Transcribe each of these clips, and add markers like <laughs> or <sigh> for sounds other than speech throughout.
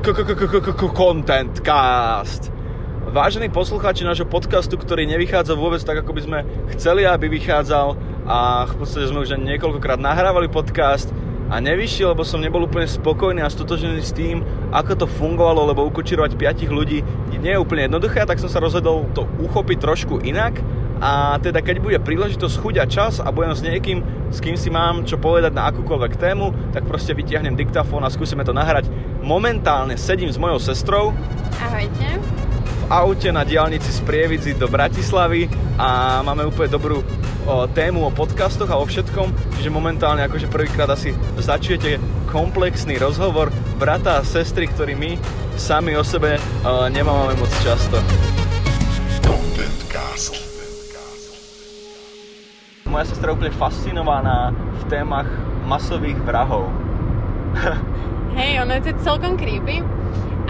Content Cast. Vážení poslucháči nášho podcastu, ktorý nevychádza vôbec tak, ako by sme chceli, aby vychádzal a v podstate sme už niekoľkokrát nahrávali podcast a nevyšiel, lebo som nebol úplne spokojný a stotožený s tým, ako to fungovalo, lebo ukočirovať 5 ľudí nie je úplne jednoduché, tak som sa rozhodol to uchopiť trošku inak a teda keď bude príležitosť, chuť a čas a budem s niekým, s kým si mám čo povedať na akúkoľvek tému, tak proste vytiahnem diktafón a skúsime to nahrať. Momentálne sedím s mojou sestrou. Ahojte. V aute na diálnici z Prievidzi do Bratislavy a máme úplne dobrú o tému o podcastoch a o všetkom, čiže momentálne akože prvýkrát asi začujete komplexný rozhovor brata a sestry, ktorý my sami o sebe uh, nemáme moc často. Moja sestra úplne fascinovaná v témach masových vrahov. <laughs> Hej, ono je to celkom creepy,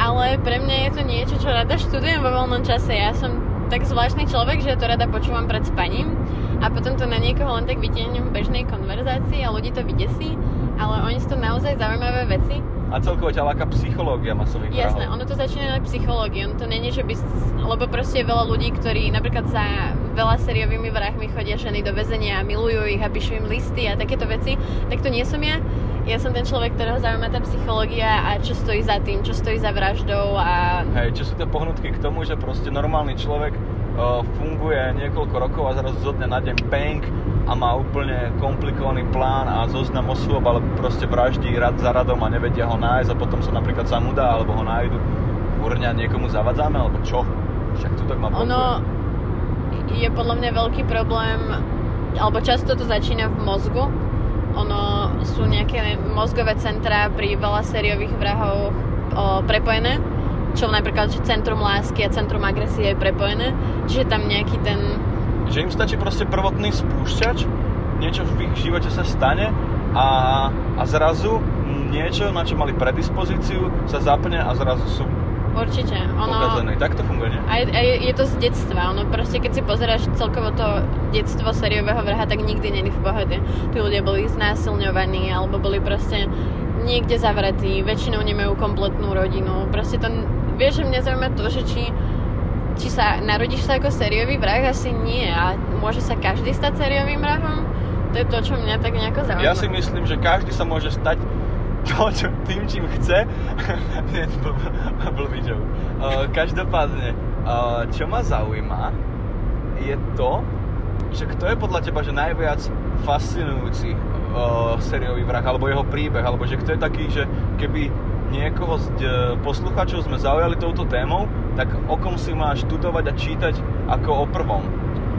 ale pre mňa je to niečo, čo rada študujem vo voľnom čase. Ja som tak zvláštny človek, že to rada počúvam pred spaním a potom to na niekoho len tak vytiahnem v bežnej konverzácii a ľudí to vydesí, ale oni sú to naozaj zaujímavé veci. A celkovo ťa láka psychológia masových Jasné, vrahov. ono to začína na psychológii, ono to není, že by, lebo proste je veľa ľudí, ktorí napríklad za veľa sériovými vrahmi chodia ženy do väzenia a milujú ich a píšu im listy a takéto veci, tak to nie som ja. Ja som ten človek, ktorého zaujíma tá psychológia a čo stojí za tým, čo stojí za vraždou a... Hej, čo sú tie pohnutky k tomu, že proste normálny človek funguje niekoľko rokov a zrazu zo dňa na deň bang a má úplne komplikovaný plán a zoznam osôb, ale proste vraždí rad za radom a nevedia ho nájsť a potom sa napríklad sám udá, alebo ho nájdu. Urňa niekomu zavadzame, alebo čo? Však tu tak má Ono je podľa mňa veľký problém, alebo často to začína v mozgu. Ono sú nejaké mozgové centra pri veľa sériových vrahov o, prepojené, čo napríklad že centrum lásky a centrum agresie je prepojené, čiže tam nejaký ten... Že im stačí proste prvotný spúšťač, niečo v ich živote sa stane a, a zrazu niečo, na čo mali predispozíciu, sa zapne a zrazu sú Určite. Ono, pokazené. Tak to funguje, nie? a je, a je, je to z detstva. Ono proste, keď si pozeráš celkovo to detstvo sériového vraha, tak nikdy není v pohode. Tí ľudia boli znásilňovaní, alebo boli proste niekde zavretí. Väčšinou nemajú kompletnú rodinu. Proste to, vieš, že mňa zaujíma to, že či, či sa narodíš sa ako sériový vrah, asi nie. A môže sa každý stať sériovým vrahom? To je to, čo mňa tak nejako zaujíma. Ja si myslím, že každý sa môže stať to, čo, tým, čím chce. <laughs> Nie, to blbý joke. Každopádne, čo ma zaujíma, je to, že kto je podľa teba že najviac fascinujúci uh, sériový vrah, alebo jeho príbeh, alebo že kto je taký, že keby niekoho z uh, poslucháčov sme zaujali touto témou, tak o kom si má študovať a čítať ako o prvom.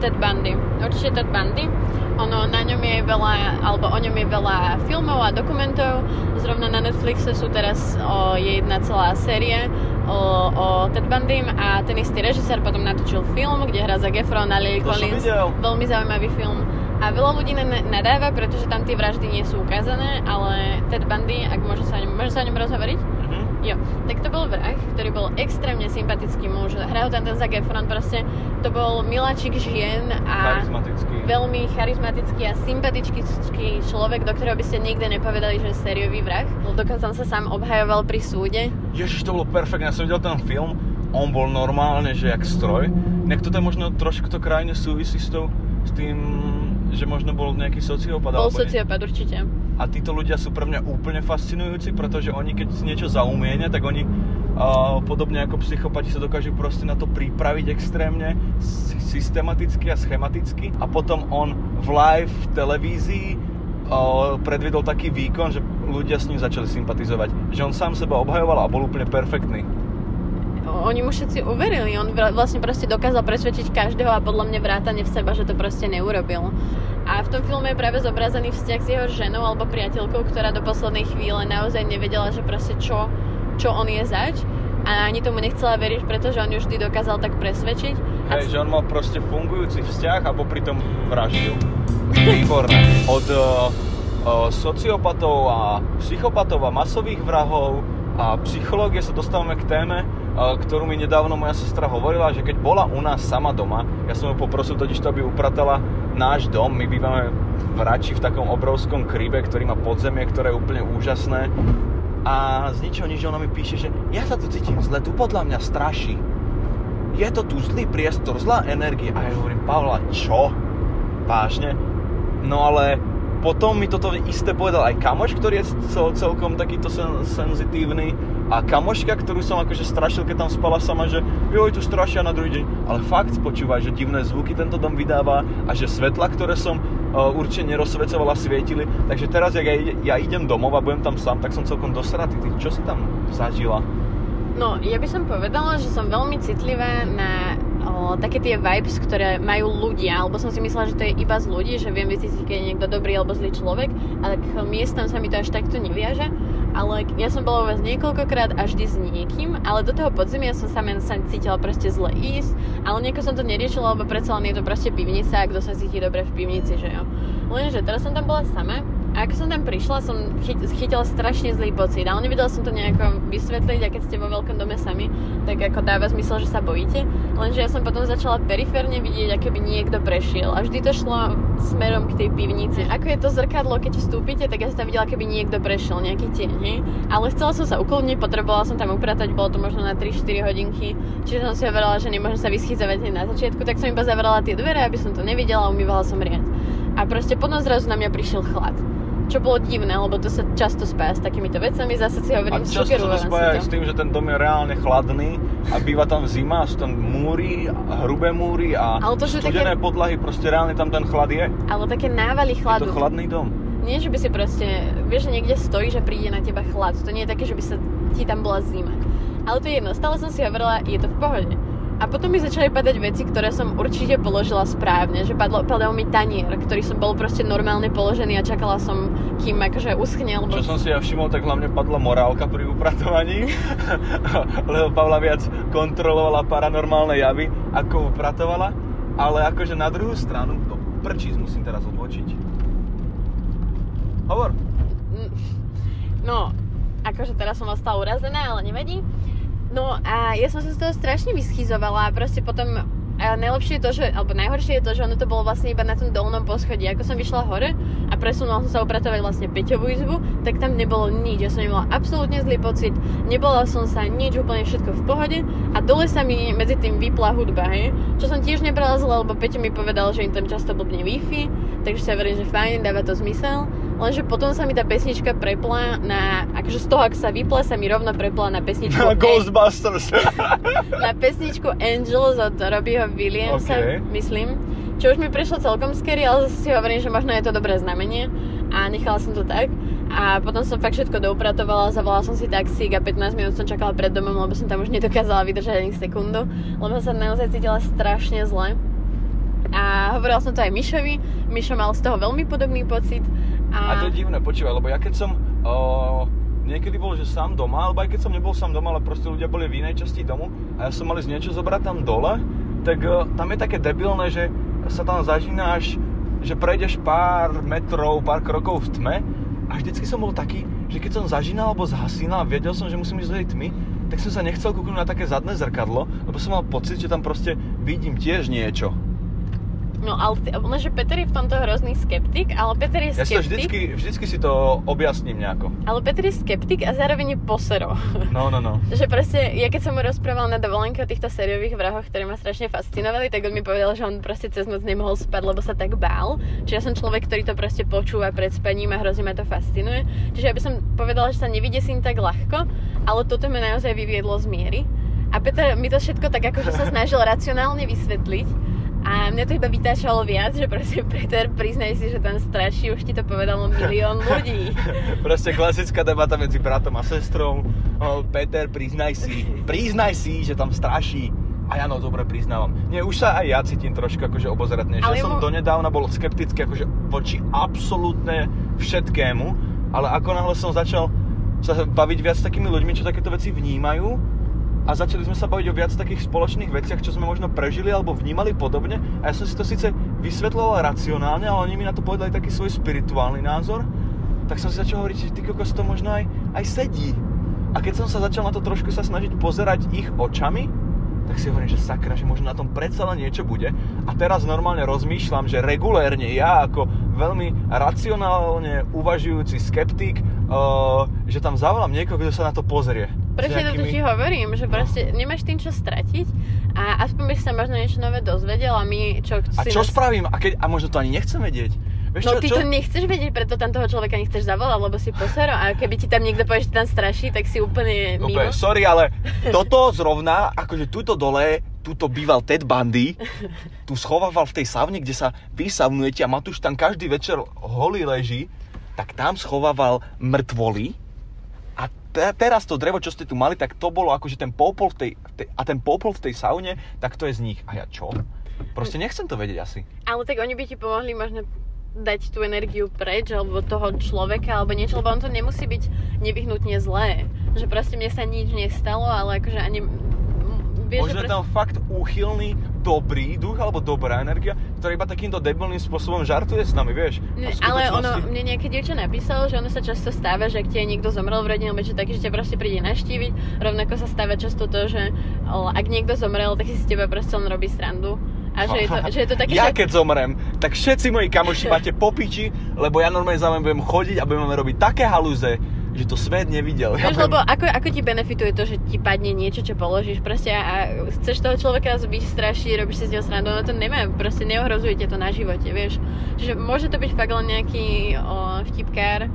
Ted Bundy. Určite Ted Bundy. Ono, na ňom je veľa, alebo o ňom je veľa filmov a dokumentov. Zrovna na Netflixe sú teraz o, je jedna celá série o, o Ted Bundym a ten istý režisér potom natočil film, kde hrá za Efron a Lily Collins. Veľmi zaujímavý film. A veľa ľudí na- nadáva, pretože tam tie vraždy nie sú ukázané, ale Ted Bundy, ak môže sa o ňom, môže sa o ňom rozhovoriť? Mhm. Jo, tak to bol vrah, ktorý bol extrémne sympatický muž. Hral tam ten Zac Efron, proste to bol miláčik žien a Charizmatický. veľmi charizmatický a sympatický človek, do ktorého by ste nikdy nepovedali, že je sériový vrah. Dokonca sa sám obhajoval pri súde. Ježiš, to bolo perfektné, ja som videl ten film, on bol normálne, že jak stroj. Toto je možno trošku to krajne súvisí s, tou, s tým, že možno bol nejaký sociopat. Bol sociopat určite. A títo ľudia sú pre mňa úplne fascinujúci, pretože oni keď si niečo zaumienia, tak oni uh, podobne ako psychopati sa dokážu proste na to pripraviť extrémne, sy- systematicky a schematicky. A potom on v live v televízii uh, predvedol taký výkon, že ľudia s ním začali sympatizovať. Že on sám seba obhajoval a bol úplne perfektný. Oni mu všetci uverili, on vlastne proste dokázal presvedčiť každého a podľa mňa vrátane v seba, že to proste neurobil. A v tom filme je práve zobrazený vzťah s jeho ženou alebo priateľkou, ktorá do poslednej chvíle naozaj nevedela, že proste čo, čo on je zač a ani tomu nechcela veriť, pretože on ju vždy dokázal tak presvedčiť. Hej, že on mal proste fungujúci vzťah a popri tom vraždil. Výborné. Od uh, uh, sociopatov a psychopatov a masových vrahov a psychológie sa dostávame k téme, ktorú mi nedávno moja sestra hovorila, že keď bola u nás sama doma, ja som ju poprosil totiž to, aby upratala náš dom, my bývame v Rači v takom obrovskom krybe, ktorý má podzemie, ktoré je úplne úžasné a z ničoho nič ona mi píše, že ja sa tu cítim zle, tu podľa mňa straší. Je to tu zlý priestor, zlá energia. A ja hovorím, Pavla, čo? Vážne? No ale potom mi toto isté povedal aj kamoš, ktorý je cel, celkom takýto sen, senzitívny a kamoška, ktorú som akože strašil, keď tam spala sama, že joj, tu strašia na druhý deň. Ale fakt počúvaj, že divné zvuky tento dom vydáva a že svetla, ktoré som uh, určite nerozsvecovala, svietili. Takže teraz, jak ja, ja idem domov a budem tam sám, tak som celkom dosratý. Ty, čo si tam zažila? No, ja by som povedala, že som veľmi citlivá na o, také tie vibes, ktoré majú ľudia, alebo som si myslela, že to je iba z ľudí, že viem vycítiť, keď je niekto dobrý alebo zlý človek, ale k miestam sa mi to až takto neviaže. Ale ja som bola u vás niekoľkokrát a vždy s niekým, ale do toho podzemia som sa, sa cítila proste zle ísť, ale nejako som to neriešila, lebo predsa len je to proste pivnica a kto sa cíti dobre v pivnici, že jo. Lenže teraz som tam bola sama a ako som tam prišla, som chytila strašne zlý pocit, ale nevedela som to nejako vysvetliť a keď ste vo veľkom dome sami, tak ako dáva zmysel, že sa bojíte. Lenže ja som potom začala periférne vidieť, ako by niekto prešiel a vždy to šlo smerom k tej pivnici. Ako je to zrkadlo, keď vstúpite, tak ja som tam videla, keby niekto prešiel, nejaký tieň, hej? Ale chcela som sa ukludniť, potrebovala som tam upratať, bolo to možno na 3-4 hodinky, čiže som si hovorila, že nemôžem sa vyschyzovať na začiatku, tak som iba zavrala tie dvere, aby som to nevidela, umývala som riad. A proste potom zrazu na mňa prišiel chlad čo bolo divné, lebo to sa často spája s takýmito vecami. Zase si hovorím, a často sa to spája aj s tým, že ten dom je reálne chladný a býva tam zima, sú tam múry, hrubé múry a Ale to, studené také... podlahy, proste reálne tam ten chlad je. Ale také návaly chladu. Je to chladný dom. Nie, že by si proste, vieš, niekde stojí, že príde na teba chlad. To nie je také, že by sa ti tam bola zima. Ale to je jedno, stále som si hovorila, je to v pohode a potom mi začali padať veci, ktoré som určite položila správne, že padlo, padol mi tanier, ktorý som bol proste normálne položený a čakala som, kým akože uschne. Lebo... Čo som si ja všimol, tak hlavne padla morálka pri upratovaní, <laughs> lebo Pavla viac kontrolovala paranormálne javy, ako upratovala, ale akože na druhú stranu, to prčíc musím teraz odvočiť. Hovor. No, akože teraz som ostala urazená, ale nevadí. No a ja som sa z toho strašne vyschizovala a proste potom a najlepšie je to, že, alebo najhoršie je to, že ono to bolo vlastne iba na tom dolnom poschodí. Ako som vyšla hore a presunula som sa upratovať vlastne Peťovú izbu, tak tam nebolo nič. Ja som nemala absolútne zlý pocit, nebola som sa nič, úplne všetko v pohode a dole sa mi medzi tým vypla hudba, hej. Čo som tiež nebrala zle, lebo Peťo mi povedal, že im tam často blbne Wi-Fi, takže sa verím, že fajn, dáva to zmysel. Lenže potom sa mi tá pesnička prepla na, akože z toho, ak sa vypla, sa mi rovno prepla na pesničku... Na Ghostbusters. <laughs> na pesničku Angels od Robbieho Williamsa, okay. myslím. Čo už mi prišlo celkom scary, ale zase si hovorím, že možno je to dobré znamenie a nechala som to tak. A potom som fakt všetko doupratovala, zavolala som si taxík a 15 minút som čakala pred domom, lebo som tam už nedokázala vydržať ani sekundu, lebo sa naozaj cítila strašne zle. A hovorila som to aj Mišovi, Mišo mal z toho veľmi podobný pocit a... to je divné, počúvaj, lebo ja keď som uh, niekedy bol, že sám doma, alebo aj keď som nebol sám doma, ale proste ľudia boli v inej časti domu a ja som mali z niečo zobrať tam dole, tak uh, tam je také debilné, že sa tam zažínáš, že prejdeš pár metrov, pár krokov v tme a vždycky som bol taký, že keď som zažínal alebo zhasínal a vedel som, že musím ísť do tmy, tak som sa nechcel kúknúť na také zadné zrkadlo, lebo som mal pocit, že tam proste vidím tiež niečo. No ale lenže Peter je v tomto hrozný skeptik, ale Peter je skeptik. Ja si vždycky, vždycky si to objasním nejako. Ale Peter je skeptik a zároveň je posero. No, no, no. <laughs> že proste, ja keď som mu rozprával na dovolenke o týchto sériových vrahoch, ktoré ma strašne fascinovali, tak on mi povedal, že on proste cez noc nemohol spať, lebo sa tak bál. Čiže ja som človek, ktorý to proste počúva pred spaním a hrozne ma to fascinuje. Čiže ja by som povedala, že sa nevydesím tak ľahko, ale toto ma naozaj vyviedlo z miery. A Peter mi to všetko tak akože sa <laughs> snažil racionálne vysvetliť a mňa to iba vytáčalo viac, že proste <laughs> Peter, priznaj si, že ten straší, už ti to povedalo milión <laughs> ľudí. proste klasická debata medzi bratom a sestrou. O, Peter, priznaj si, priznaj si, že tam straší. A ja no, dobre priznávam. Nie, už sa aj ja cítim trošku akože obozretne. Že ja som mu... donedávna bol skeptický akože voči absolútne všetkému, ale ako náhle som začal sa baviť viac s takými ľuďmi, čo takéto veci vnímajú, a začali sme sa baviť o viac takých spoločných veciach, čo sme možno prežili alebo vnímali podobne a ja som si to síce vysvetloval racionálne, ale oni mi na to povedali taký svoj spirituálny názor, tak som si začal hovoriť, že ty kokos to možno aj, aj sedí. A keď som sa začal na to trošku sa snažiť pozerať ich očami, tak si hovorím, že sakra, že možno na tom predsa len niečo bude. A teraz normálne rozmýšľam, že regulérne ja ako veľmi racionálne uvažujúci skeptik, uh, že tam zavolám niekoho, kto sa na to pozrie. Presne to ti hovorím, že proste nemáš tým čo stratiť a aspoň by sa možno niečo nové dozvedel a my čo... A čo nás- spravím? A, keď, a možno to ani nechcem vedieť. Vieš No čo, ty čo? to nechceš vedieť, preto tam toho človeka nechceš zavolať, lebo si posero a keby ti tam niekto povie, že tam straší, tak si úplne mimo. Úplne, sorry, ale toto zrovna, akože tuto dole, tuto býval Ted Bundy, tu schovával v tej savne, kde sa vysavnujete a Matúš tam každý večer holý leží, tak tam schovával mŕtvoly te- teraz to drevo, čo ste tu mali, tak to bolo akože ten popol v tej, tej, a ten popol v tej saune, tak to je z nich. A ja čo? Proste nechcem to vedieť asi. Ale tak oni by ti pomohli možno dať tú energiu preč, alebo toho človeka, alebo niečo, lebo on to nemusí byť nevyhnutne zlé. Že proste mne sa nič nestalo, ale akože ani... Vieš, Možno že je tam fakt úchylný, dobrý duch alebo dobrá energia, ktorá iba takýmto debilným spôsobom žartuje s nami, vieš. V ale ono, mne nejaké dievča napísalo, že ono sa často stáva, že ak ti niekto zomrel v rodine, alebo čo taký, že ťa proste príde naštíviť. Rovnako sa stáva často to, že ak niekto zomrel, tak si z teba proste len robí srandu. A že je to, že je to také, ja že... keď zomrem, tak všetci moji kamoši máte popiči, lebo ja normálne za vami budem chodiť a budeme robiť také halúze, že to svet nevidel. Ja Vieš, budem- lebo ako, ako ti benefituje to, že ti padne niečo, čo položíš proste a chceš toho človeka vystrašiť, robíš si z neho srandu, no to nemá, proste neohrozuje ťa to na živote, vieš. Čiže môže to byť fakt len nejaký o, vtipkár,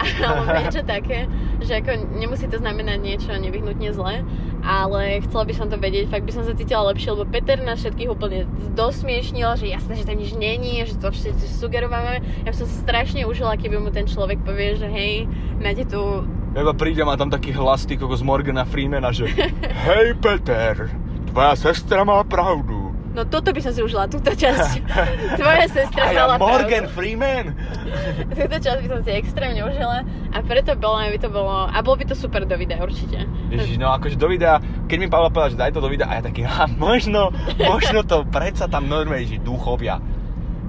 <laughs> alebo niečo také, že ako nemusí to znamenať niečo nevyhnutne zlé, ale chcela by som to vedieť, fakt by som sa cítila lepšie, lebo Peter nás všetkých úplne dosmiešnil, že jasné, že tam nič není, že to všetci sugerovávame. Ja by som sa strašne užila, keby mu ten človek povie, že hej, máte tu Ja iba prídem a tam taký hlas ty kokos Morgana Freemana, že <laughs> Hej Peter, tvoja sestra má pravdu. No toto by som si užila, túto časť. <laughs> Tvoja sestra A ja mala Morgan pravdu. Freeman? <laughs> Túto časť by som si extrémne užila a preto bolo, by to bolo, a bolo by to super do videa určite. Ježiš, no akože do videa, keď mi Pavel povedal, že daj to do videa, a ja taký, <laughs> ha, možno, možno to predsa tam normálne, že duchovia.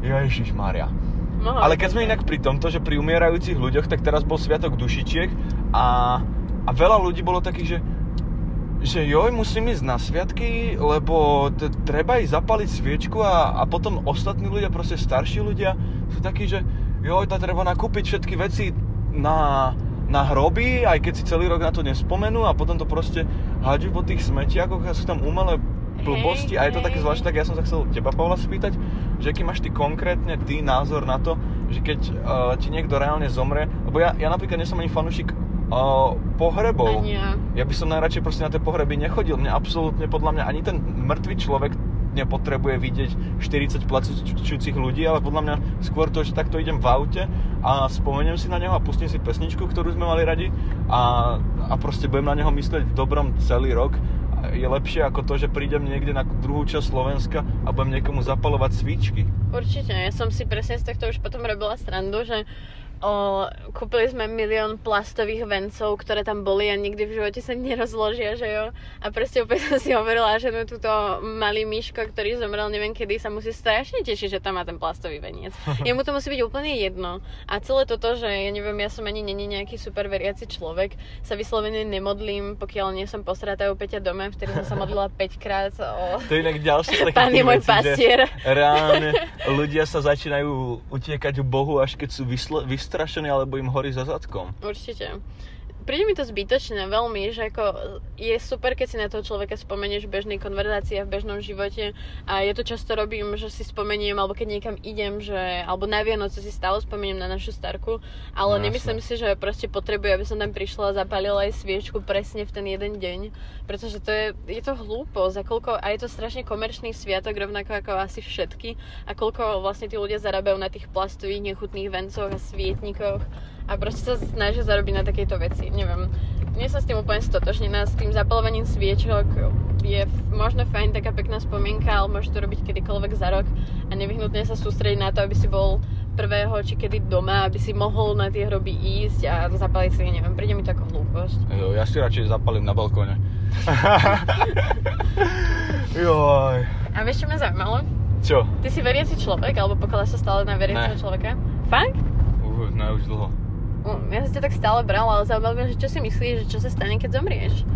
Ježiš Maria. Mohlo Ale keď sme inak pri tomto, že pri umierajúcich ľuďoch, tak teraz bol Sviatok dušičiek a, a veľa ľudí bolo takých, že že joj, musím ísť na sviatky, lebo t- treba ísť zapaliť sviečku a, a potom ostatní ľudia, proste starší ľudia, sú takí, že joj, to treba nakúpiť všetky veci na, na hroby, aj keď si celý rok na to nespomenú a potom to proste hádžu po tých smetiakoch a sú tam umelé blbosti. A je to také zvláštne, tak ja som sa chcel teba, Pavla, spýtať, že aký máš ty konkrétne ty názor na to, že keď uh, ti niekto reálne zomre, lebo ja, ja napríklad nie som ani fanúšik uh, pohrebov. Ani ja. Ja by som najradšej proste na tie pohreby nechodil. Mne absolútne, podľa mňa, ani ten mŕtvý človek nepotrebuje vidieť 40 plačúcich ľudí, ale podľa mňa skôr to, že takto idem v aute a spomeniem si na neho a pustím si pesničku, ktorú sme mali radi a, a proste budem na neho myslieť v dobrom celý rok. Je lepšie ako to, že prídem niekde na druhú časť Slovenska a budem niekomu zapalovať svíčky. Určite, ja som si presne z tohto už potom robila srandu, že o, kúpili sme milión plastových vencov, ktoré tam boli a nikdy v živote sa nerozložia, že jo. A proste úplne som si hovorila, že no túto malý myško, ktorý zomrel neviem kedy, sa musí strašne tešiť, že tam má ten plastový veniec. <laughs> Jemu to musí byť úplne jedno. A celé toto, že ja neviem, ja som ani není nejaký super veriaci človek, sa vyslovene nemodlím, pokiaľ nie som posratá u Peťa doma, vtedy som sa modlila 5 krát o... To je inak ďalšie <laughs> takých Pán je môj pastier. Reálne ľudia sa začínajú utiekať Bohu, až keď sú vysl- vystrašení alebo im horí za zadkom. Určite. Príde mi to zbytočné veľmi, že ako je super, keď si na toho človeka spomenieš v bežnej konverzácii a v bežnom živote a ja to často robím, že si spomeniem, alebo keď niekam idem, že, alebo na Vianoce si stále spomeniem na našu starku, No, ale nemyslím jasné. si, že proste potrebujem, aby som tam prišla a zapálila aj sviečku presne v ten jeden deň, pretože to je, je to hlúposť a, koľko, a je to strašne komerčný sviatok, rovnako ako asi všetky a koľko vlastne tí ľudia zarábajú na tých plastových nechutných vencoch a svietnikoch a proste sa snažia zarobiť na takejto veci. Neviem, nie som s tým úplne stotožnená. S tým zapalovaním sviečok je možno fajn taká pekná spomienka, ale môžeš to robiť kedykoľvek za rok a nevyhnutne sa sústrediť na to, aby si bol prvého či kedy doma, aby si mohol na tie hroby ísť a zapaliť si, neviem, príde mi to ako hlúposť. Jo, ja si radšej zapalím na balkóne. <laughs> Joj. A vieš, čo ma zaujímalo? Čo? Ty si veriaci človek, alebo pokladáš sa stále na veriaceho Ne. človeka? Fakt? Uh, no už dlho. Mm, Ja som ťa tak stále brala, ale zaujímavé, že čo si myslíš, že čo sa stane, keď zomrieš?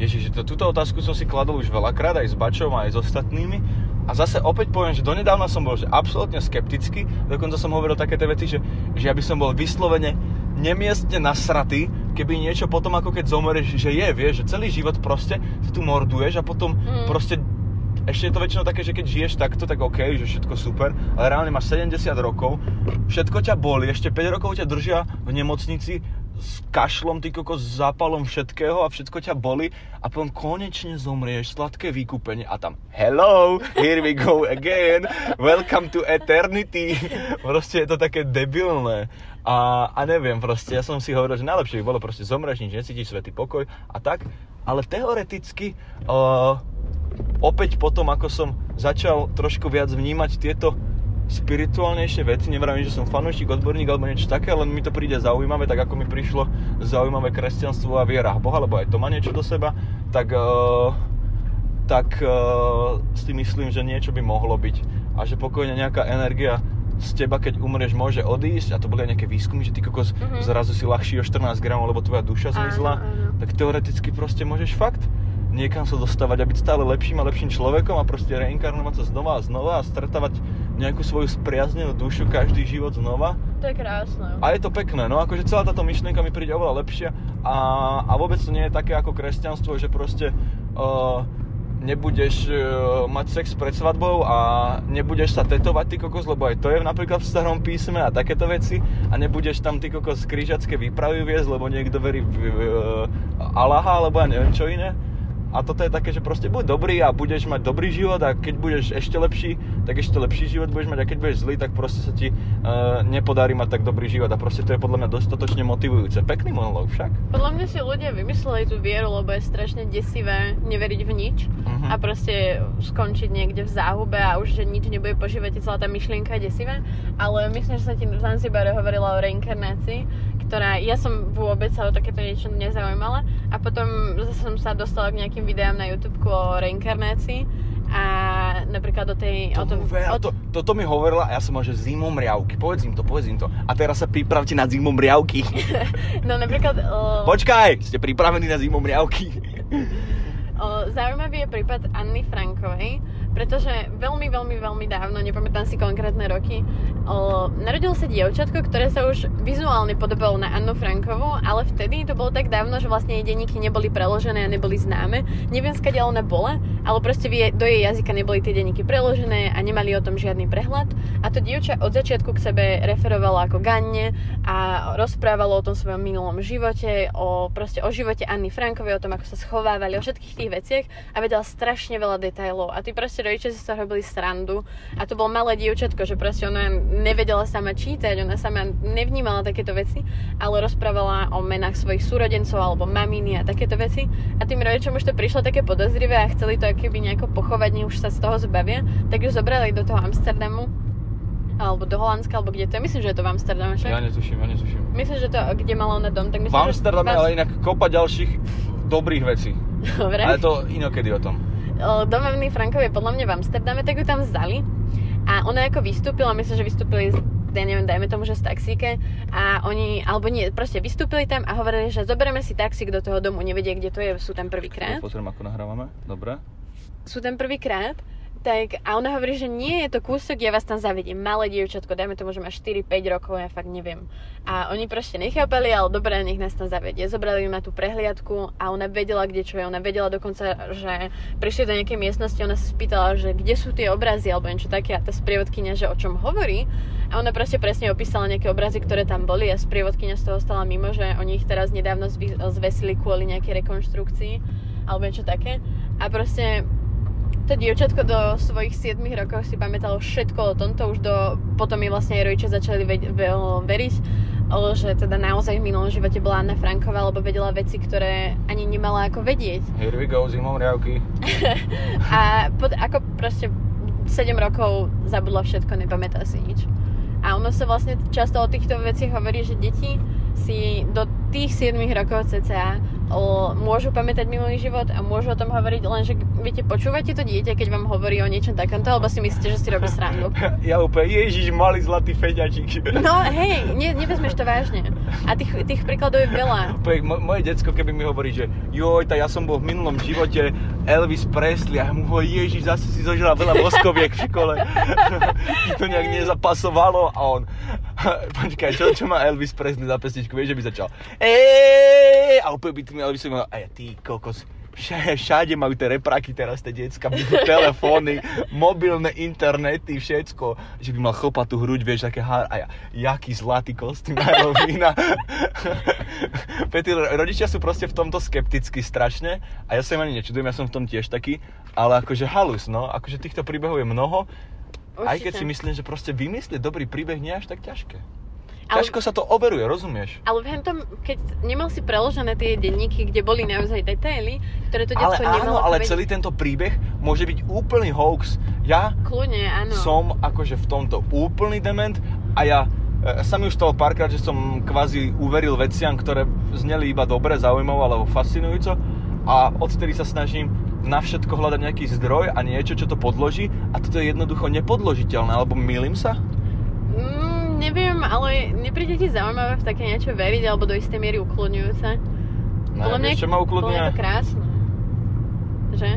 Ježiš, to, túto otázku som si kladol už veľakrát aj s Bačom, aj s ostatnými. A zase opäť poviem, že donedávna som bol že absolútne skeptický, dokonca som hovoril také tie veci, že, že ja by som bol vyslovene nemiestne nasratý, keby niečo potom ako keď zomerieš, že je, vieš, že celý život proste sa tu morduješ a potom mm. proste ešte je to väčšinou také, že keď žiješ takto, tak OK, že všetko super, ale reálne máš 70 rokov, všetko ťa boli, ešte 5 rokov ťa držia v nemocnici, s kašlom, ty kokos, s zápalom všetkého a všetko ťa boli a potom konečne zomrieš, sladké vykúpenie a tam hello, here we go again, welcome to eternity. Proste je to také debilné. A, a neviem, proste, ja som si hovoril, že najlepšie by bolo proste zomrieť, nič necítiš, svetý pokoj a tak, ale teoreticky uh, opäť potom, ako som začal trošku viac vnímať tieto spirituálnejšie veci, nevravím, že som fanúšik, odborník alebo niečo také, len mi to príde zaujímavé, tak ako mi prišlo zaujímavé kresťanstvo a viera Boha, lebo aj to má niečo do seba, tak, uh, tak uh, si myslím, že niečo by mohlo byť a že pokojne nejaká energia z teba, keď umrieš, môže odísť a to boli aj nejaké výskumy, že ty kokos mm-hmm. zrazu si ľahší o 14 gramov, lebo tvoja duša zmizla, áno, áno. tak teoreticky proste môžeš fakt niekam sa dostávať a byť stále lepším a lepším človekom a proste reinkarnovať sa znova a znova a stretávať nejakú svoju spriaznenú dušu každý život znova. To je krásne. A je to pekné, no akože celá táto myšlienka mi príde oveľa lepšia a, a vôbec to nie je také ako kresťanstvo, že proste uh, nebudeš uh, mať sex pred svadbou a nebudeš sa tetovať ty kokos, lebo aj to je napríklad v starom písme a takéto veci a nebudeš tam ty kokos krížacké výpravy viesť, lebo niekto verí v, v, v Allaha alebo ja neviem čo iné a toto je také, že proste buď dobrý a budeš mať dobrý život a keď budeš ešte lepší, tak ešte lepší život budeš mať a keď budeš zlý, tak proste sa ti uh, nepodarí mať tak dobrý život a proste to je podľa mňa dostatočne motivujúce. Pekný monolog však. Podľa mňa si ľudia vymysleli tú vieru, lebo je strašne desivé neveriť v nič uh-huh. a proste skončiť niekde v záhube a už, že nič nebude požívať, celá tá myšlienka je desivá. Ale myslím, že sa ti Zanzibare hovorila o reinkarnácii, ktorá, ja som vôbec sa o takéto niečo nezaujímala a potom zase som sa dostala k nejakým videám na YouTube o reinkarnácii a napríklad o tej... To, o tom, veľa, o... to, toto mi hovorila a ja som mal, že zimom riavky, povedz im to, povedz im to. A teraz sa pripravte na zimom riavky. <laughs> no napríklad... Uh... Počkaj, ste pripravení na zimom riavky. uh, zaujímavý je prípad Anny Frankovej, pretože veľmi, veľmi, veľmi dávno, nepamätám si konkrétne roky, o, narodilo sa dievčatko, ktoré sa už vizuálne podobalo na Annu Frankovú, ale vtedy to bolo tak dávno, že vlastne jej denníky neboli preložené a neboli známe. Neviem, skadiaľ ona bola, ale proste do jej jazyka neboli tie denníky preložené a nemali o tom žiadny prehľad. A to dievča od začiatku k sebe referovalo ako Ganne a rozprávalo o tom svojom minulom živote, o, proste o živote Anny Frankovej, o tom, ako sa schovávali, o všetkých tých veciach a vedela strašne veľa detailov. A ty proste proste rodičia si sa robili srandu a to bolo malé dievčatko, že proste ona nevedela sama čítať, ona sama nevnímala takéto veci, ale rozprávala o menách svojich súrodencov alebo maminy a takéto veci a tým rodičom už to prišlo také podozrivé a chceli to keby nejako pochovať, ne už sa z toho zbavia, tak ju zobrali do toho Amsterdamu alebo do Holandska, alebo kde to je. Myslím, že je to v Amsterdame však. Ja netuším, ja netuším. Myslím, že to, kde mala ona dom, tak myslím, V Amsterdame, že... ale inak kopa ďalších dobrých vecí. <laughs> Dobre. Ale to inokedy o tom domovný Frankov je podľa mňa v Amsterdame, tak ju tam vzali. A ona ako vystúpila, myslím, že vystúpili ja neviem, dajme tomu, že z taxíke a oni, alebo nie, proste vystúpili tam a hovorili, že zoberieme si taxík do toho domu, nevedie, kde to je, sú tam prvýkrát. Pozriem, ako nahrávame, dobre. Sú tam prvýkrát tak a ona hovorí, že nie je to kúsok, ja vás tam zavediem. Malé dievčatko, dajme tomu, že má 4-5 rokov, ja fakt neviem. A oni proste nechápali, ale dobre, nech nás tam zavedie. Zobrali ju na tú prehliadku a ona vedela, kde čo je. Ona vedela dokonca, že prišli do nejakej miestnosti, ona sa spýtala, že kde sú tie obrazy alebo niečo také a tá sprievodkynia, že o čom hovorí. A ona proste presne opísala nejaké obrazy, ktoré tam boli a sprievodkynia z toho stala mimo, že oni ich teraz nedávno zvesili kvôli nejakej rekonštrukcii alebo niečo také. A proste to dievčatko do svojich 7 rokov si pamätalo všetko o tomto, už do, potom mi vlastne aj rodičia začali ve, ve, veriť, že teda naozaj v minulom živote bola Anna Franková, lebo vedela veci, ktoré ani nemala ako vedieť. Here we go, zimom riavky. <laughs> a pod, ako proste 7 rokov zabudla všetko, nepamätá si nič. A ono sa vlastne často o týchto veciach hovorí, že deti si do tých 7 rokov cca môžu pamätať minulý život a môžu o tom hovoriť, lenže viete, počúvate to dieťa, keď vám hovorí o niečom takomto, alebo si myslíte, že si robí srandu? <laughs> Ja úplne, ježiš, malý zlatý feďačík. No hej, ne, nevezmeš to vážne. A tých, tých príkladov je veľa. <laughs> Úplne, mo- moje decko, keby mi hovorí, že joj, tak ja som bol v minulom živote Elvis Presley a mu hovorím, ježiš, zase si zožral veľa voskoviek v škole. <laughs> Ti to nejak nezapasovalo a on, počkaj, čo, čo má Elvis Presley za pesničku, vieš, že by začal, eee, a úplne by tým Elvisom mal, a ja, ty kokos, Vša- všade majú tie repráky teraz, tie decka, <laughs> telefóny, mobilné internety, všetko. Že by mal chlpatú hruď, vieš, aké hár, a ja, jaký zlatý kostým na Halloweena. Petr, rodičia sú proste v tomto skepticky strašne a ja sa im ani nečudujem, ja som v tom tiež taký, ale akože halus, no, akože týchto príbehov je mnoho, aj keď Určite. si myslím, že proste vymyslieť dobrý príbeh nie je až tak ťažké. Ale- Ťažko sa to overuje, rozumieš? Ale v tom, keď nemal si preložené tie denníky, kde boli naozaj detaily, ktoré to Ale detsko áno, nemalo ale povedať, celý tento príbeh môže byť úplný hoax. Ja Kľudne, áno. som akože v tomto úplný dement a ja e, sa mi už stalo párkrát, že som kvázi uveril veciam, ktoré zneli iba dobre, zaujímavé alebo fascinujúco a odtedy sa snažím na všetko hľadať nejaký zdroj a niečo, čo to podloží a toto je jednoducho nepodložiteľné, alebo milím sa? Mm, neviem, ale nepríde ti zaujímavé v také niečo veriť, alebo do istej miery ukludňujúce. Ne, Podľa mňa, čo ma podľa mňa je ukludňuje? to krásne. Že?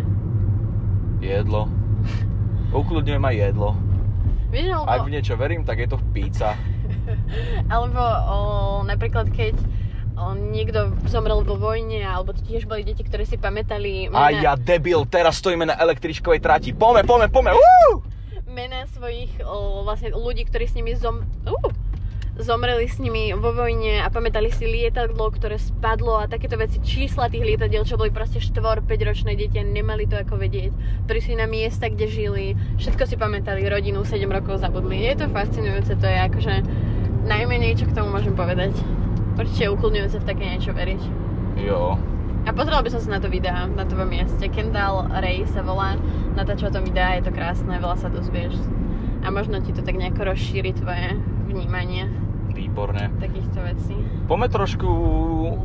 Jedlo. <laughs> Ukludňuje ma jedlo. Vieš, alebo, Ak v niečo verím, tak je to pizza. <laughs> alebo o, napríklad keď o, niekto zomrel vo vojne, alebo to tiež boli deti, ktoré si pamätali A ja debil, teraz stojíme na električkovej trati. Pome, pome, pome, Woo! Mená svojich o, vlastne ľudí, ktorí s nimi zom... Uh, zomreli s nimi vo vojne a pamätali si lietadlo, ktoré spadlo a takéto veci, čísla tých lietadiel, čo boli proste 4-5 ročné deti a nemali to ako vedieť. Prišli na miesta, kde žili, všetko si pamätali, rodinu 7 rokov zabudli. Je to fascinujúce, to je akože najmenej, čo k tomu môžem povedať. Určite ukludňujúce v také niečo veriť. Jo. A pozrela by som sa na to videá na tvojom mieste. Kendall Ray sa volá, natáča o tom videa, je to krásne, veľa sa dozvieš. A možno ti to tak nejako rozšíri tvoje vnímanie Výborne. takýchto vecí. Poďme trošku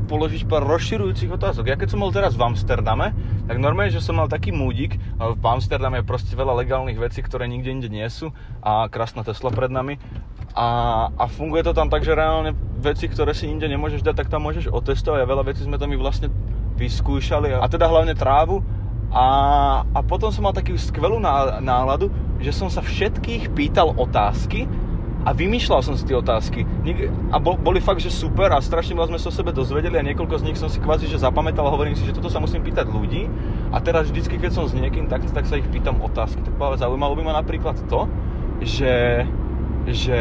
položiť pár rozširujúcich otázok. Ja keď som bol teraz v Amsterdame, tak normálne, že som mal taký múdik, ale v Amsterdame je proste veľa legálnych vecí, ktoré nikde inde nie sú a krásna Tesla pred nami. A, a funguje to tam tak, že reálne veci, ktoré si inde nemôžeš dať, tak tam môžeš otestovať a veľa vecí sme tam i vlastne vyskúšali a teda hlavne trávu a, a potom som mal takú skvelú ná- náladu, že som sa všetkých pýtal otázky a vymýšľal som si tie otázky. A bo, boli fakt, že super a strašne veľa sme sa o sebe dozvedeli a niekoľko z nich som si kvázi že zapamätal a hovorím si, že toto sa musím pýtať ľudí. A teraz vždycky, keď som s niekým, tak, tak sa ich pýtam otázky. Tak zaujímalo by ma napríklad to, že, že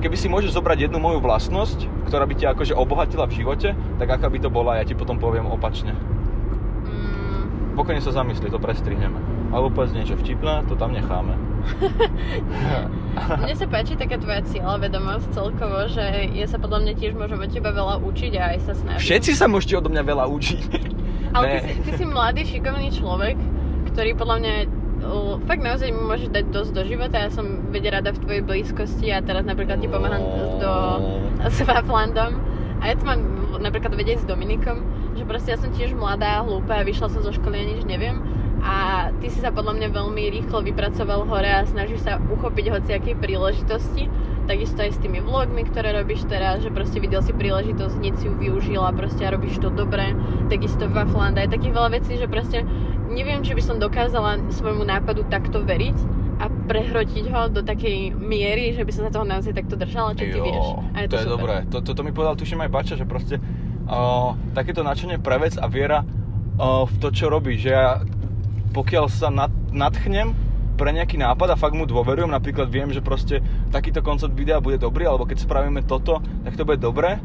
keby si môžeš zobrať jednu moju vlastnosť, ktorá by ťa akože obohatila v živote, tak aká by to bola, ja ti potom poviem opačne. Mm, Pokojne sa zamysli, to prestrihneme. Alebo povedz niečo vtipné, to tam necháme. <laughs> mne sa páči taká tvoja cieľa vedomosť celkovo, že ja sa podľa mňa tiež môžem od teba veľa učiť a aj sa snažiť. Všetci sa môžete odo mňa veľa učiť. Ale Ne. ty si, ty si mladý, šikovný človek, ktorý podľa mňa fakt naozaj mi môžeš dať dosť do života. Ja som veď rada v tvojej blízkosti a teraz napríklad ti pomáham do, s Waflandom. A ja to mám napríklad vedieť s Dominikom, že proste ja som tiež mladá, hlúpa vyšla som zo školy a nič neviem. A ty si sa podľa mňa veľmi rýchlo vypracoval hore a snažíš sa uchopiť hociakej príležitosti. Takisto aj s tými vlogmi, ktoré robíš teraz, že proste videl si príležitosť, hneď si ju využil a proste a robíš to dobre. Takisto Wafland, aj takých veľa vecí, že proste neviem, či by som dokázala svojmu nápadu takto veriť a prehrotiť ho do takej miery, že by som sa toho naozaj takto držala, čo ty Jo, vieš. A je to, to je dobré. To, to, to mi povedal, tuším aj Bača, že proste uh, takéto nadšenie pre vec a viera uh, v to, čo robí. Že ja pokiaľ sa nad, nadchnem pre nejaký nápad a fakt mu dôverujem, napríklad viem, že proste takýto koncept videa bude dobrý, alebo keď spravíme toto, tak to bude dobré,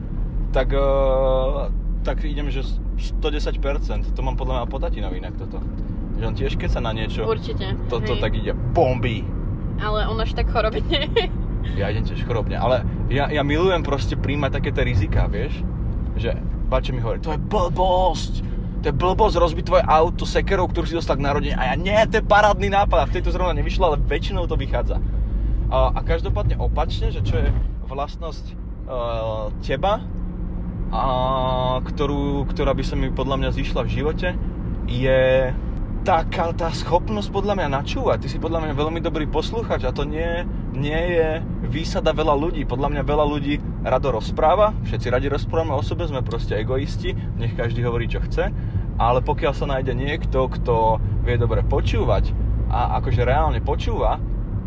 tak, uh, tak idem, že 110%. To mám podľa mňa Potatinovi inak toto. Že on tiež, keď sa na niečo Určite. toto, hej. tak ide bomby. Ale on až tak chorobne. <laughs> Ja idem tiež chorobne, ale ja, ja milujem proste príjmať také tie rizika, vieš? Že Bače mi hovorí, to je blbosť, to je blbosť rozbiť tvoje auto sekerou, ktorú si dostal k narodení a ja nie, to je parádny nápad a vtedy to zrovna nevyšlo, ale väčšinou to vychádza. A, a každopádne opačne, že čo je vlastnosť uh, teba a ktorú, ktorá by sa mi podľa mňa zišla v živote, je taká tá schopnosť podľa mňa načúvať. Ty si podľa mňa veľmi dobrý posluchač a to nie, nie je výsada veľa ľudí. Podľa mňa veľa ľudí rado rozpráva, všetci radi rozprávame o sebe, sme proste egoisti, nech každý hovorí čo chce, ale pokiaľ sa nájde niekto, kto vie dobre počúvať a akože reálne počúva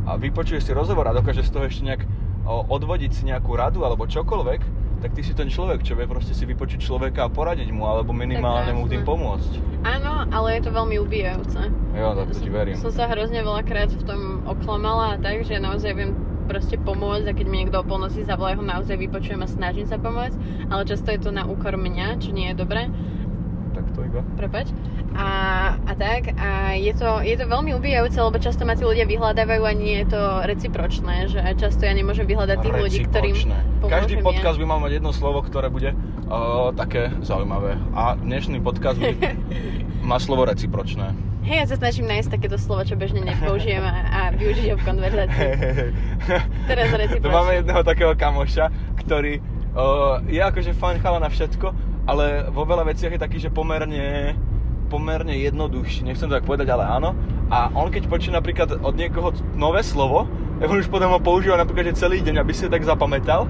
a vypočuje si rozhovor a dokáže z toho ešte nejak odvodiť si nejakú radu alebo čokoľvek, tak ty si ten človek, čo vie proste si vypočuť človeka a poradiť mu, alebo minimálne mu tým pomôcť. Áno, ale je to veľmi ubíjajúce. Jo, tak to ti verím. Som sa hrozne veľakrát v tom oklamala a tak, že naozaj viem proste pomôcť a keď mi niekto o polnoci zavolá, ho naozaj vypočujem a snažím sa pomôcť, ale často je to na úkor mňa, čo nie je dobré. Tak to iba. Prepač a, a tak. A je to, je to veľmi ubíjajúce, lebo často ma tí ľudia vyhľadávajú a nie je to recipročné, že často ja nemôžem vyhľadať tých ľudí, ktorým Každý podcast ja. by mal mať jedno slovo, ktoré bude uh, také zaujímavé. A dnešný podcast by má slovo recipročné. Hej, ja sa snažím nájsť takéto slovo, čo bežne nepoužijem a, a využiť ho v konverzácii. Teraz recipročné. To máme jedného takého kamoša, ktorý uh, je akože fajn chala na všetko, ale vo veľa veciach je taký, že pomerne pomerne jednoduchší, nechcem to tak povedať, ale áno. A on keď počuje napríklad od niekoho nové slovo, on už potom ho používa napríklad že celý deň, aby si tak zapamätal.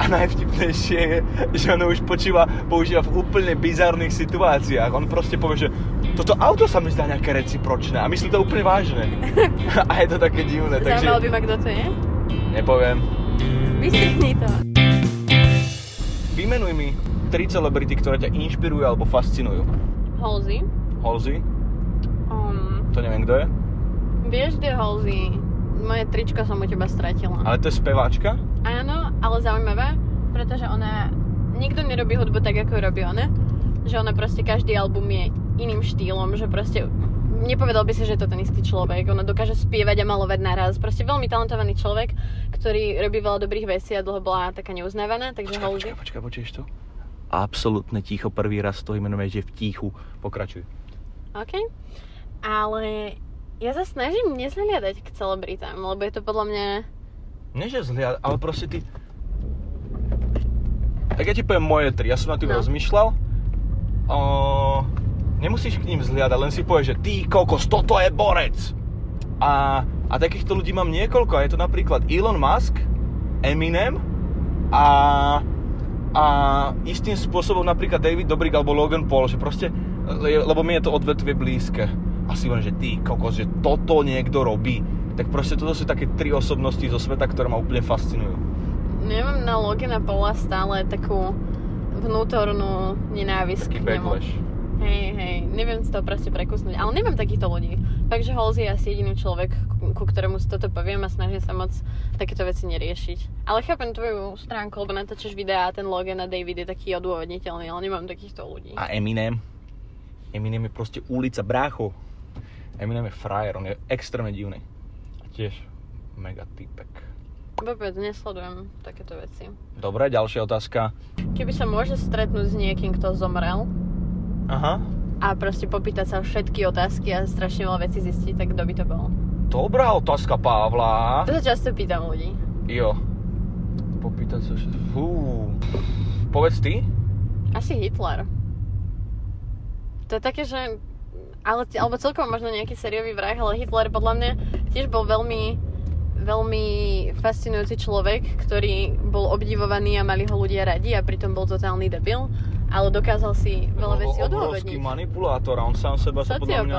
A najvtipnejšie je, že on už počíva, používa v úplne bizarných situáciách. On proste povie, že toto auto sa mi zdá nejaké recipročné a myslí to úplne vážne. <laughs> a je to také divné. Takže... Zaujímalo by ma, kto to je? Nepoviem. Vystrichni to. Vymenuj mi tri celebrity, ktoré ťa inšpirujú alebo fascinujú. Halsey. Halsey? Um, to neviem, kto je. Vieš, kde je Halsey? Moje tričko som u teba stratila. Ale to je speváčka? Áno, ale zaujímavé, pretože ona... Nikto nerobí hudbu tak, ako ju robí ona. Že ona proste každý album je iným štýlom, že proste nepovedal by si, že je to ten istý človek. Ona dokáže spievať a malovať naraz. Proste veľmi talentovaný človek, ktorý robí veľa dobrých vecí a dlho bola taká neuznávaná. Takže počkaj, počkaj, počkaj, počuješ to? Absolútne ticho prvý raz to imenuje, že v tichu. Pokračuj. OK. Ale ja sa snažím nezhliadať k celebritám, lebo je to podľa mňa... Nie, že zhliadať, ale proste ty... Tak ja ti poviem moje tri, ja som na tým no. rozmýšľal. O, nemusíš k ním zhliadať, len si povieš, že ty kokos, toto je borec. A, a takýchto ľudí mám niekoľko, a je to napríklad Elon Musk, Eminem a a istým spôsobom napríklad David Dobrik alebo Logan Paul, že proste, lebo mi je to odvetvie blízke. A si hovorím, že ty kokos, že toto niekto robí. Tak proste toto sú také tri osobnosti zo sveta, ktoré ma úplne fascinujú. Nemám na Logana Paula stále takú vnútornú nenávisť Taký backlash. Hej, hej, neviem si to proste prekusnúť, ale nemám takýchto ľudí. Takže Halsey je asi jediný človek, ku ktorému si toto poviem a snažím sa moc takéto veci neriešiť. Ale chápem tvoju stránku, lebo natáčaš videá a ten Logan a David je taký odôvodniteľný, ale nemám takýchto ľudí. A Eminem? Eminem je proste ulica brácho. Eminem je frajer, on je extrémne divný. A tiež mega typek. Vôbec nesledujem takéto veci. Dobre, ďalšia otázka. Keby sa môže stretnúť s niekým, kto zomrel, Aha. A proste popýtať sa všetky otázky a strašne veľa vecí zistiť, tak kto by to bol? Dobrá otázka, Pavla. To sa často pýtam ľudí. Jo. Popýtať sa všetky... Fú. Povedz ty? Asi Hitler. To je také, že... Ale, alebo celkovo možno nejaký sériový vrah, ale Hitler podľa mňa tiež bol veľmi veľmi fascinujúci človek, ktorý bol obdivovaný a mali ho ľudia radi a pritom bol totálny debil ale dokázal si veľa vecí odôvodniť. manipulátor a on sám seba sa podľa mňa...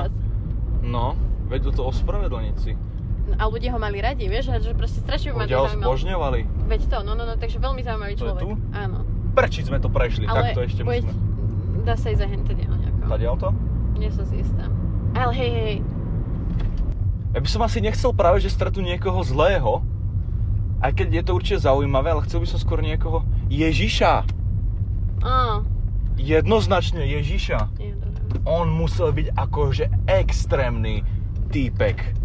No, vedel to ospravedlniť si. A ľudia ho mali radi, vieš, že proste strašne ma Ľudia ho zbožňovali. Veď to, no, no, no, takže veľmi zaujímavý to človek. Je tu? Áno. Prečo sme to prešli, ale tak to ešte buď, musíme. Dá sa ísť za hente diel nejako. Tadiaľ to? Nie som si istá. Ale hej, hej, Ja by som asi nechcel práve, že stretu niekoho zlého, aj keď je to určite zaujímavé, ale chcel by som skôr niekoho Ježiša. Á, jednoznačne Ježiša. On musel byť akože extrémny týpek.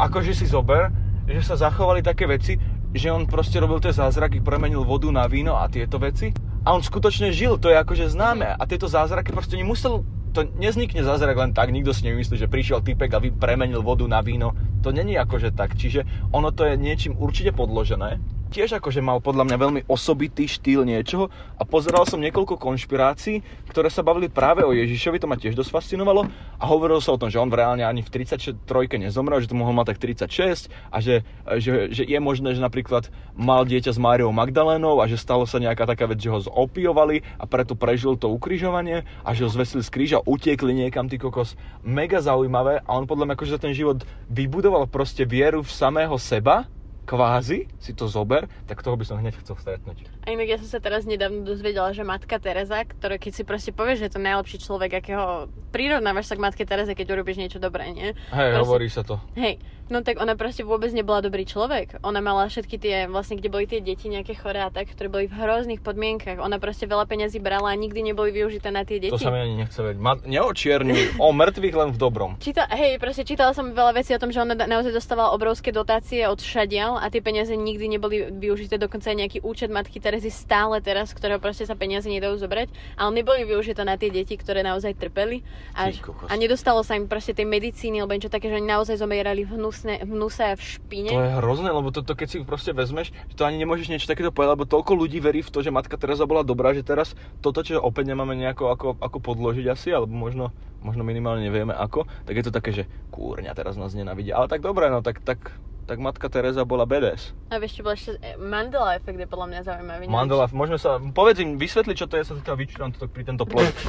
Akože si zober, že sa zachovali také veci, že on proste robil tie zázraky, premenil vodu na víno a tieto veci. A on skutočne žil, to je akože známe. A tieto zázraky proste nemusel, to neznikne zázrak len tak, nikto si nemyslí, že prišiel typek a premenil vodu na víno. To není akože tak, čiže ono to je niečím určite podložené. Tiež akože mal podľa mňa veľmi osobitý štýl niečoho a pozeral som niekoľko konšpirácií, ktoré sa bavili práve o Ježišovi, to ma tiež dosť fascinovalo a hovorilo sa o tom, že on reálne ani v 33 nezomrel, že to mohol mať tak 36 a že, že, že je možné, že napríklad mal dieťa s Máriou Magdalénou a že stalo sa nejaká taká vec, že ho zopiovali a preto prežil to ukrižovanie a že ho zvesili z kríža, utiekli niekam, ty kokos. Mega zaujímavé a on podľa mňa akože za ten život vybudoval proste vieru v samého seba kvázi, si to zober, tak toho by som hneď chcel stretnúť. A inak ja som sa teraz nedávno dozvedela, že matka Teresa, ktorá keď si proste povieš, že je to najlepší človek, akého prirovnávaš sa k matke Terese, keď urobíš niečo dobré, nie? Hej, Proste- hovorí sa to. Hej, no tak ona proste vôbec nebola dobrý človek. Ona mala všetky tie, vlastne kde boli tie deti nejaké choré a tak, ktoré boli v hrozných podmienkach. Ona proste veľa peňazí brala a nikdy neboli využité na tie deti. To sa mi ani nechce veriť. Ma- neočierňuj o mŕtvych len v dobrom. Číta, hej, proste čítala som veľa vecí o tom, že ona na- naozaj dostávala obrovské dotácie od šadial a tie peniaze nikdy neboli využité, dokonca aj nejaký účet matky Terezy stále teraz, ktorého proste sa peniaze nedajú zobrať, ale neboli využité na tie deti, ktoré naozaj trpeli a, Ty kokos. a nedostalo sa im proste tej medicíny alebo niečo také, že oni naozaj zomierali v, hnusne, v hnuse v špine. To je hrozné, lebo toto keď si proste vezmeš, že to ani nemôžeš niečo takéto povedať, lebo toľko ľudí verí v to, že matka Teresa bola dobrá, že teraz toto, čo opäť nemáme nejako ako, ako podložiť asi, alebo možno, možno minimálne nevieme ako, tak je to také, že kúrňa, teraz nás nenavidia. Ale tak dobre, no tak, tak, tak matka Teresa bola BDS. A vieš, čo bol ešte e, Mandela efekt je podľa mňa zaujímavý. neviem, Mandela, môžeme sa, povedz im, vysvetli, čo to je, sa teda toto pri tento plot. <laughs>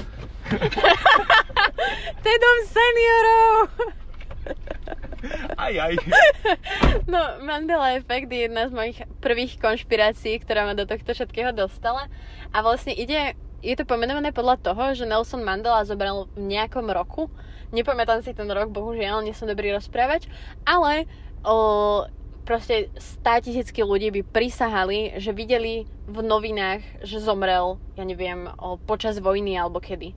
<laughs> To je dom seniorov! Aj, aj. No, Mandela efekt je jedna z mojich prvých konšpirácií, ktorá ma do tohto všetkého dostala. A vlastne ide, je to pomenované podľa toho, že Nelson Mandela zobral v nejakom roku. Nepamätám si ten rok, bohužiaľ, nie som dobrý rozprávať, ale o, proste 100 tisícky ľudí by prisahali, že videli v novinách, že zomrel, ja neviem, o, počas vojny alebo kedy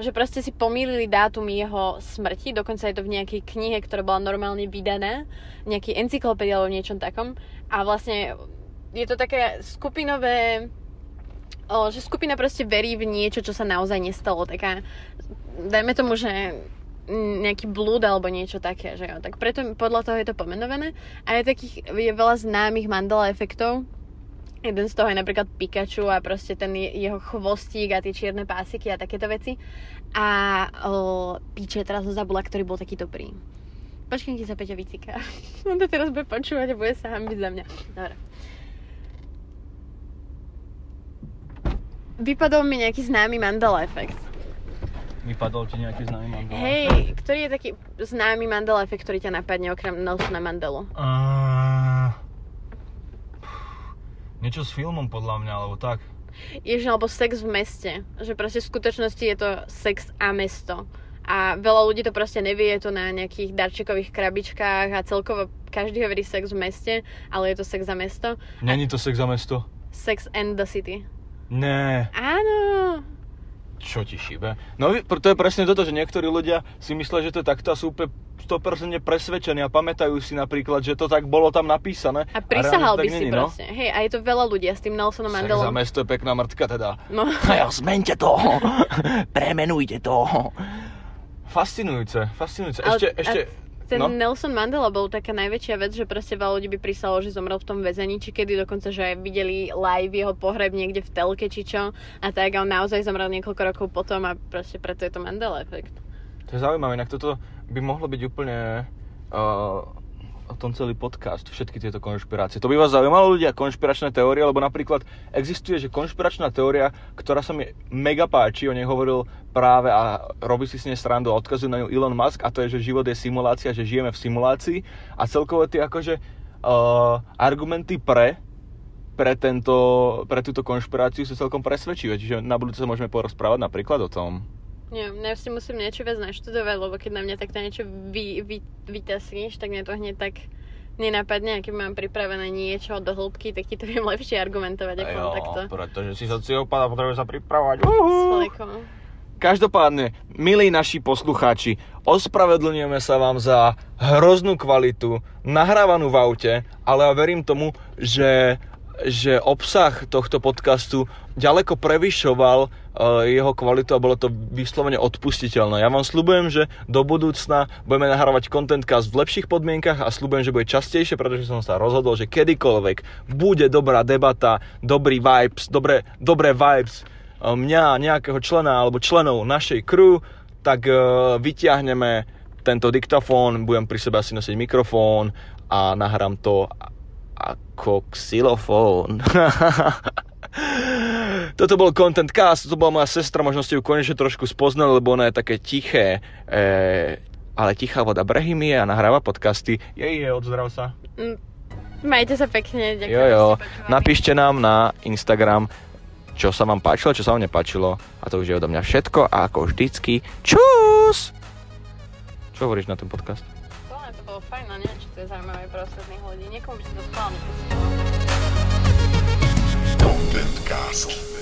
že proste si pomýlili dátum jeho smrti, dokonca je to v nejakej knihe, ktorá bola normálne vydaná, nejaký encyklopédia alebo niečom takom. A vlastne je to také skupinové, že skupina proste verí v niečo, čo sa naozaj nestalo. Taká, dajme tomu, že nejaký blúd alebo niečo také, že jo. Tak preto podľa toho je to pomenované. A je takých, je veľa známych Mandela efektov, Jeden z toho je napríklad Pikachu a proste ten je- jeho chvostík a tie čierne pásiky a takéto veci. A o, píče, teraz som zabula, ktorý bol taký dobrý. Počkaj, ti sa Peťa vytýka. <laughs> On to teraz bude počúvať a bude sa hambiť za mňa. Dobre. Vypadol mi nejaký známy Mandela efekt. Vypadol ti nejaký známy Mandela? Hej, ktorý je taký známy Mandela efekt, ktorý ťa napadne okrem Nelsona Mandelu? Uh, niečo s filmom podľa mňa, alebo tak. Ježiš, alebo sex v meste. Že proste v skutočnosti je to sex a mesto. A veľa ľudí to proste nevie, je to na nejakých darčekových krabičkách a celkovo každý hovorí sex v meste, ale je to sex za mesto. Není to sex za mesto? Sex and the city. Ne. Áno. Čo ti šíbe? No to je presne toto, že niektorí ľudia si myslia, že to je takto a sú úplne 100% presvedčení a pamätajú si napríklad, že to tak bolo tam napísané. A prisahal by si no. proste. Hej, a je to veľa ľudí a s tým Nelsonom Sex za Mandelom. mesto je pekná mrtka teda. No. <laughs> A ja zmente to, <laughs> premenujte to. Fascinujúce, fascinujúce. Ešte, a ešte, Ten no. Nelson Mandela bol taká najväčšia vec, že proste veľa ľudí by prisalo, že zomrel v tom väzení, či kedy dokonca, že videli live jeho pohreb niekde v telke, či čo. A tak a on naozaj zomrel niekoľko rokov potom a proste preto je to Mandela efekt. To je zaujímavé, inak toto by mohlo byť úplne uh, o tom celý podcast, všetky tieto konšpirácie. To by vás zaujímalo ľudia, konšpiračné teórie, lebo napríklad existuje, že konšpiračná teória, ktorá sa mi mega páči, o nej hovoril práve a robí si s nej srandu a odkazuje na ňu Elon Musk a to je, že život je simulácia, že žijeme v simulácii a celkovo tie akože uh, argumenty pre pre, tento, pre túto konšpiráciu sú celkom presvedčivé, čiže na budúce sa môžeme porozprávať napríklad o tom. Nie, ja si musím niečo viac naštudovať, lebo keď na mňa takto niečo vy, vy, vytasníš, tak mne to hneď tak nenapadne, a keď mám pripravené niečo do hĺbky, tak ti to viem lepšie argumentovať ako len takto. pretože si sociopat a potrebuje sa pripravať. S flekom. Každopádne, milí naši poslucháči, ospravedlňujeme sa vám za hroznú kvalitu, nahrávanú v aute, ale ja verím tomu, že že obsah tohto podcastu ďaleko prevyšoval uh, jeho kvalitu a bolo to vyslovene odpustiteľné. Ja vám slúbujem, že do budúcna budeme nahrávať contentcast v lepších podmienkach a slúbujem, že bude častejšie, pretože som sa rozhodol, že kedykoľvek bude dobrá debata, dobrý vibes, dobré, dobré vibes mňa, nejakého člena alebo členov našej crew, tak uh, vyťahneme tento diktafón, budem pri sebe asi nosiť mikrofón a nahrám to ako xylofón. <laughs> Toto bol Content Cast, to bola moja sestra, možno ste ju konečne trošku spoznali, lebo ona je také tiché, e, ale tichá voda Brehymie a nahráva podcasty. Jej, je, odzdrav sa. Mm, majte sa pekne, ďakujem. Jo, jo, napíšte nám na Instagram, čo sa vám páčilo, čo sa vám nepáčilo. A to už je odo mňa všetko a ako vždycky, čus! Čo hovoríš na ten podcast? Hlavne to bolo fajn, no neviem, či to je zaujímavé pre ostatných ľudí. Niekomu by si to schválne Contentcast.